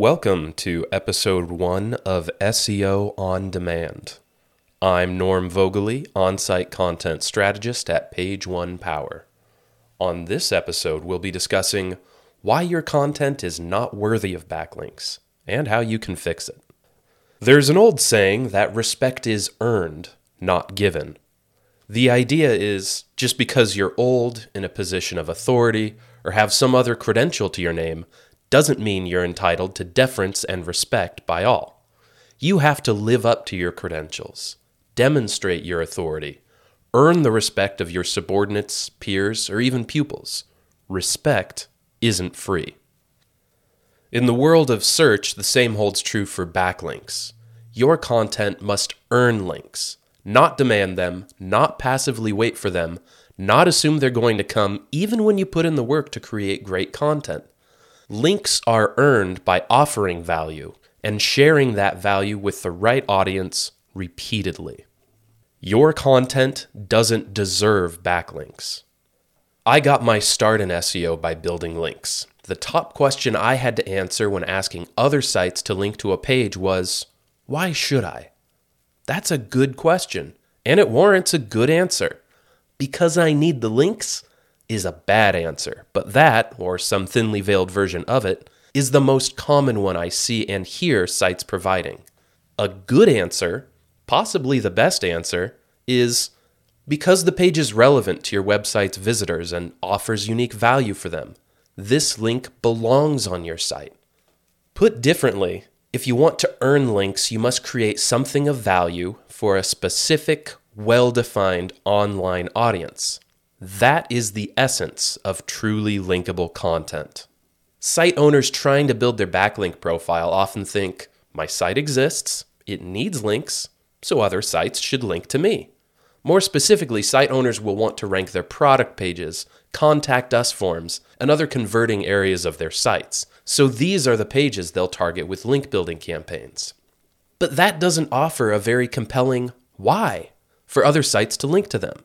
Welcome to episode one of SEO on Demand. I'm Norm Vogele, on site content strategist at Page One Power. On this episode, we'll be discussing why your content is not worthy of backlinks and how you can fix it. There's an old saying that respect is earned, not given. The idea is just because you're old, in a position of authority, or have some other credential to your name doesn't mean you're entitled to deference and respect by all. You have to live up to your credentials, demonstrate your authority, earn the respect of your subordinates, peers, or even pupils. Respect isn't free. In the world of search, the same holds true for backlinks. Your content must earn links, not demand them, not passively wait for them, not assume they're going to come even when you put in the work to create great content. Links are earned by offering value and sharing that value with the right audience repeatedly. Your content doesn't deserve backlinks. I got my start in SEO by building links. The top question I had to answer when asking other sites to link to a page was why should I? That's a good question, and it warrants a good answer. Because I need the links? Is a bad answer, but that, or some thinly veiled version of it, is the most common one I see and hear sites providing. A good answer, possibly the best answer, is because the page is relevant to your website's visitors and offers unique value for them. This link belongs on your site. Put differently, if you want to earn links, you must create something of value for a specific, well defined online audience. That is the essence of truly linkable content. Site owners trying to build their backlink profile often think, my site exists, it needs links, so other sites should link to me. More specifically, site owners will want to rank their product pages, contact us forms, and other converting areas of their sites. So these are the pages they'll target with link building campaigns. But that doesn't offer a very compelling why for other sites to link to them.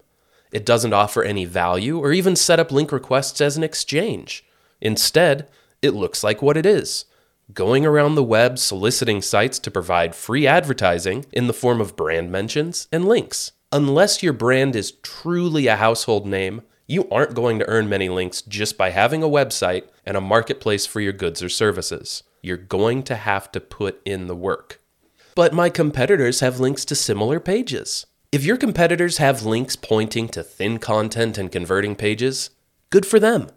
It doesn't offer any value or even set up link requests as an exchange. Instead, it looks like what it is going around the web soliciting sites to provide free advertising in the form of brand mentions and links. Unless your brand is truly a household name, you aren't going to earn many links just by having a website and a marketplace for your goods or services. You're going to have to put in the work. But my competitors have links to similar pages. If your competitors have links pointing to thin content and converting pages, good for them.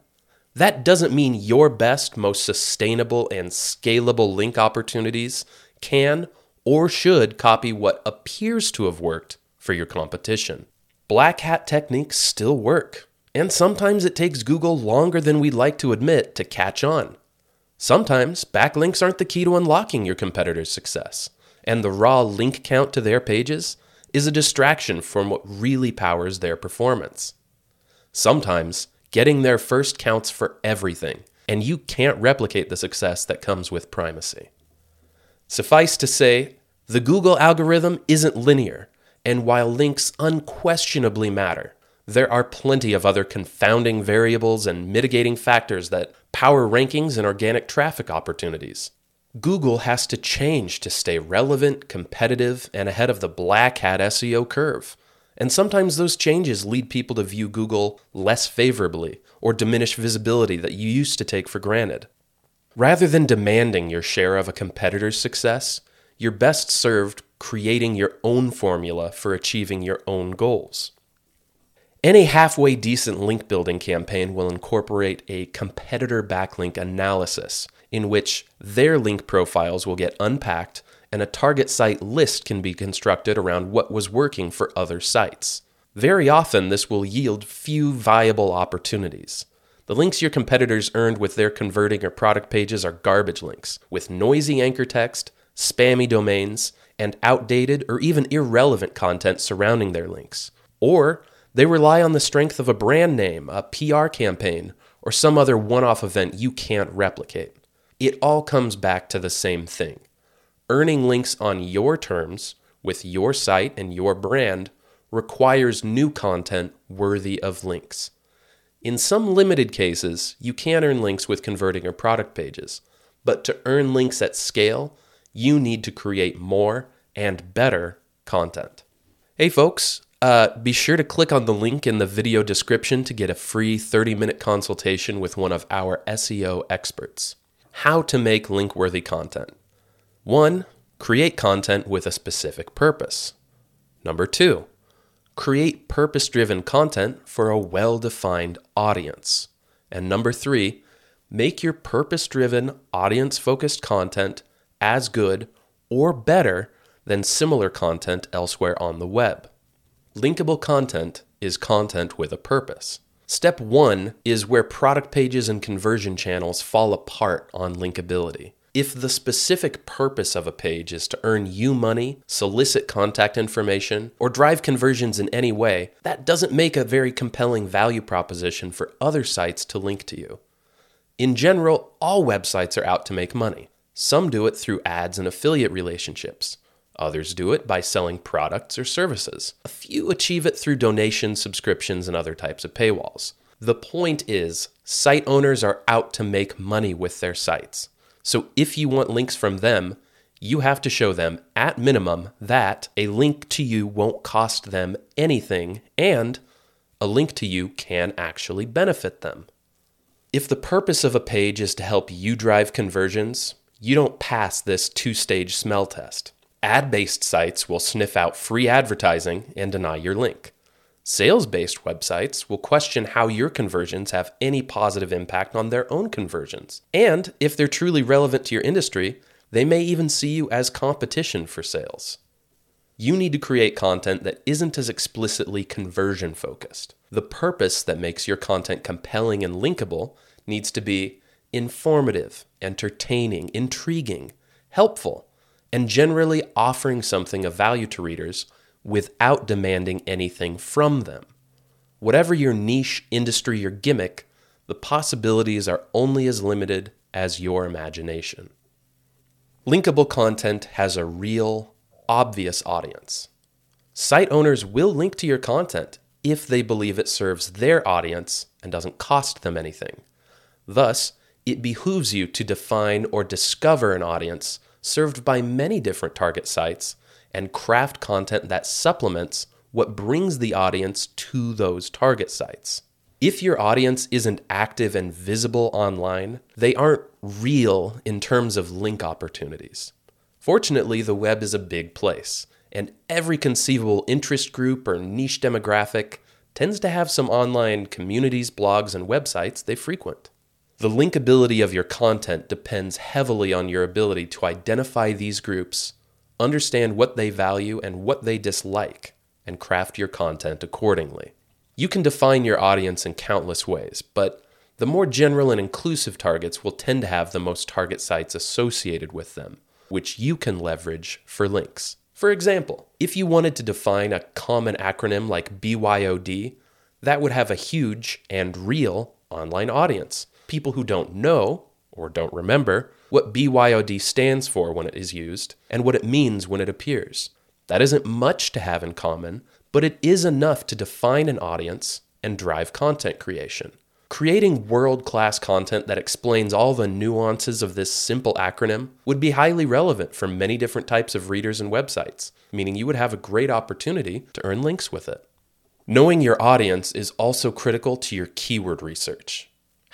That doesn't mean your best, most sustainable, and scalable link opportunities can or should copy what appears to have worked for your competition. Black hat techniques still work, and sometimes it takes Google longer than we'd like to admit to catch on. Sometimes backlinks aren't the key to unlocking your competitor's success, and the raw link count to their pages is a distraction from what really powers their performance. Sometimes getting there first counts for everything, and you can't replicate the success that comes with primacy. Suffice to say, the Google algorithm isn't linear, and while links unquestionably matter, there are plenty of other confounding variables and mitigating factors that power rankings and organic traffic opportunities. Google has to change to stay relevant, competitive, and ahead of the black hat SEO curve. And sometimes those changes lead people to view Google less favorably or diminish visibility that you used to take for granted. Rather than demanding your share of a competitor's success, you're best served creating your own formula for achieving your own goals. Any halfway decent link building campaign will incorporate a competitor backlink analysis in which their link profiles will get unpacked and a target site list can be constructed around what was working for other sites. Very often, this will yield few viable opportunities. The links your competitors earned with their converting or product pages are garbage links, with noisy anchor text, spammy domains, and outdated or even irrelevant content surrounding their links. Or they rely on the strength of a brand name, a PR campaign, or some other one off event you can't replicate it all comes back to the same thing. Earning links on your terms with your site and your brand requires new content worthy of links. In some limited cases, you can earn links with converting your product pages, But to earn links at scale, you need to create more and better content. Hey, folks, uh, be sure to click on the link in the video description to get a free 30 minute consultation with one of our SEO experts. How to make link worthy content. One, create content with a specific purpose. Number two, create purpose driven content for a well defined audience. And number three, make your purpose driven, audience focused content as good or better than similar content elsewhere on the web. Linkable content is content with a purpose. Step one is where product pages and conversion channels fall apart on linkability. If the specific purpose of a page is to earn you money, solicit contact information, or drive conversions in any way, that doesn't make a very compelling value proposition for other sites to link to you. In general, all websites are out to make money. Some do it through ads and affiliate relationships. Others do it by selling products or services. A few achieve it through donations, subscriptions, and other types of paywalls. The point is, site owners are out to make money with their sites. So if you want links from them, you have to show them, at minimum, that a link to you won't cost them anything and a link to you can actually benefit them. If the purpose of a page is to help you drive conversions, you don't pass this two stage smell test. Ad based sites will sniff out free advertising and deny your link. Sales based websites will question how your conversions have any positive impact on their own conversions. And if they're truly relevant to your industry, they may even see you as competition for sales. You need to create content that isn't as explicitly conversion focused. The purpose that makes your content compelling and linkable needs to be informative, entertaining, intriguing, helpful, and generally offering something of value to readers without demanding anything from them. Whatever your niche, industry, or gimmick, the possibilities are only as limited as your imagination. Linkable content has a real, obvious audience. Site owners will link to your content if they believe it serves their audience and doesn't cost them anything. Thus, it behooves you to define or discover an audience served by many different target sites and craft content that supplements what brings the audience to those target sites. If your audience isn't active and visible online, they aren't real in terms of link opportunities. Fortunately, the web is a big place, and every conceivable interest group or niche demographic tends to have some online communities, blogs, and websites they frequent. The linkability of your content depends heavily on your ability to identify these groups, understand what they value and what they dislike, and craft your content accordingly. You can define your audience in countless ways, but the more general and inclusive targets will tend to have the most target sites associated with them, which you can leverage for links. For example, if you wanted to define a common acronym like BYOD, that would have a huge and real online audience people who don't know or don't remember what BYOD stands for when it is used and what it means when it appears. That isn't much to have in common, but it is enough to define an audience and drive content creation. Creating world class content that explains all the nuances of this simple acronym would be highly relevant for many different types of readers and websites, meaning you would have a great opportunity to earn links with it. Knowing your audience is also critical to your keyword research.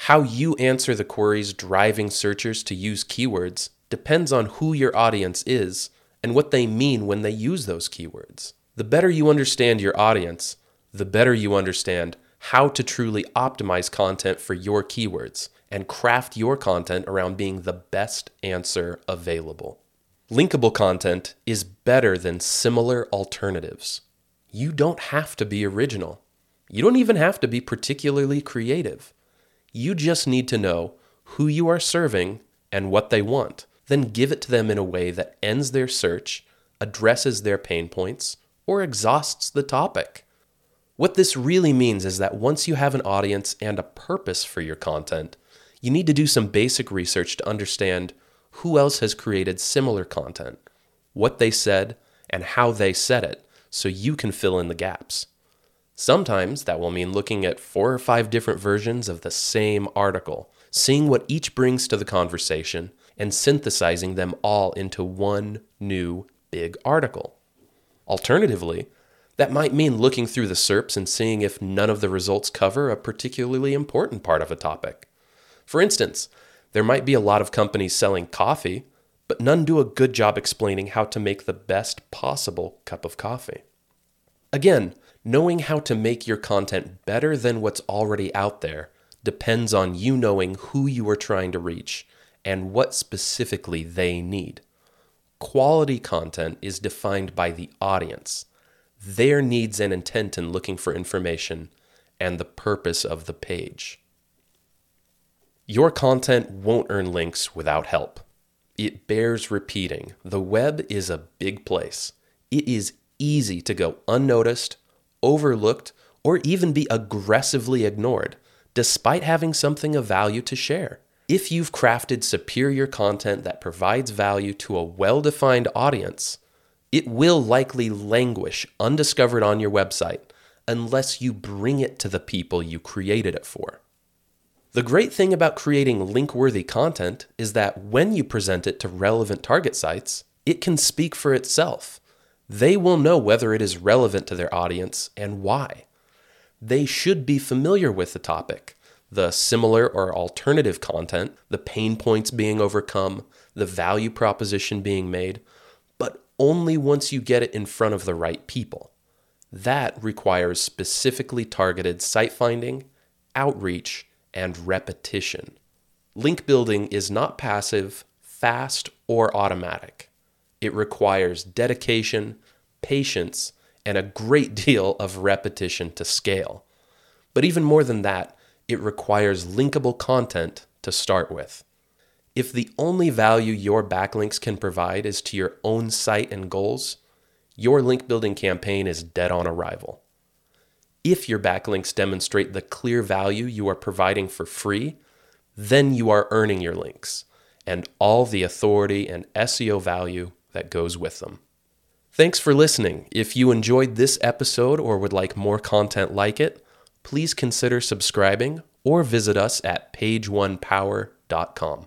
How you answer the queries driving searchers to use keywords depends on who your audience is and what they mean when they use those keywords. The better you understand your audience, the better you understand how to truly optimize content for your keywords and craft your content around being the best answer available. Linkable content is better than similar alternatives. You don't have to be original. You don't even have to be particularly creative. You just need to know who you are serving and what they want. Then give it to them in a way that ends their search, addresses their pain points, or exhausts the topic. What this really means is that once you have an audience and a purpose for your content, you need to do some basic research to understand who else has created similar content, what they said, and how they said it, so you can fill in the gaps. Sometimes that will mean looking at four or five different versions of the same article, seeing what each brings to the conversation, and synthesizing them all into one new big article. Alternatively, that might mean looking through the SERPs and seeing if none of the results cover a particularly important part of a topic. For instance, there might be a lot of companies selling coffee, but none do a good job explaining how to make the best possible cup of coffee. Again, knowing how to make your content better than what's already out there depends on you knowing who you are trying to reach and what specifically they need. Quality content is defined by the audience, their needs and intent in looking for information, and the purpose of the page. Your content won't earn links without help. It bears repeating. The web is a big place. It is easy to go unnoticed, overlooked, or even be aggressively ignored, despite having something of value to share. If you've crafted superior content that provides value to a well defined audience, it will likely languish undiscovered on your website unless you bring it to the people you created it for. The great thing about creating link worthy content is that when you present it to relevant target sites, it can speak for itself. They will know whether it is relevant to their audience and why. They should be familiar with the topic the similar or alternative content, the pain points being overcome, the value proposition being made, but only once you get it in front of the right people. That requires specifically targeted site finding, outreach, and repetition. Link building is not passive, fast, or automatic. It requires dedication, patience, and a great deal of repetition to scale. But even more than that, it requires linkable content to start with. If the only value your backlinks can provide is to your own site and goals, your link building campaign is dead on arrival. If your backlinks demonstrate the clear value you are providing for free, then you are earning your links and all the authority and SEO value that goes with them. Thanks for listening. If you enjoyed this episode or would like more content like it, please consider subscribing or visit us at pageonepower.com.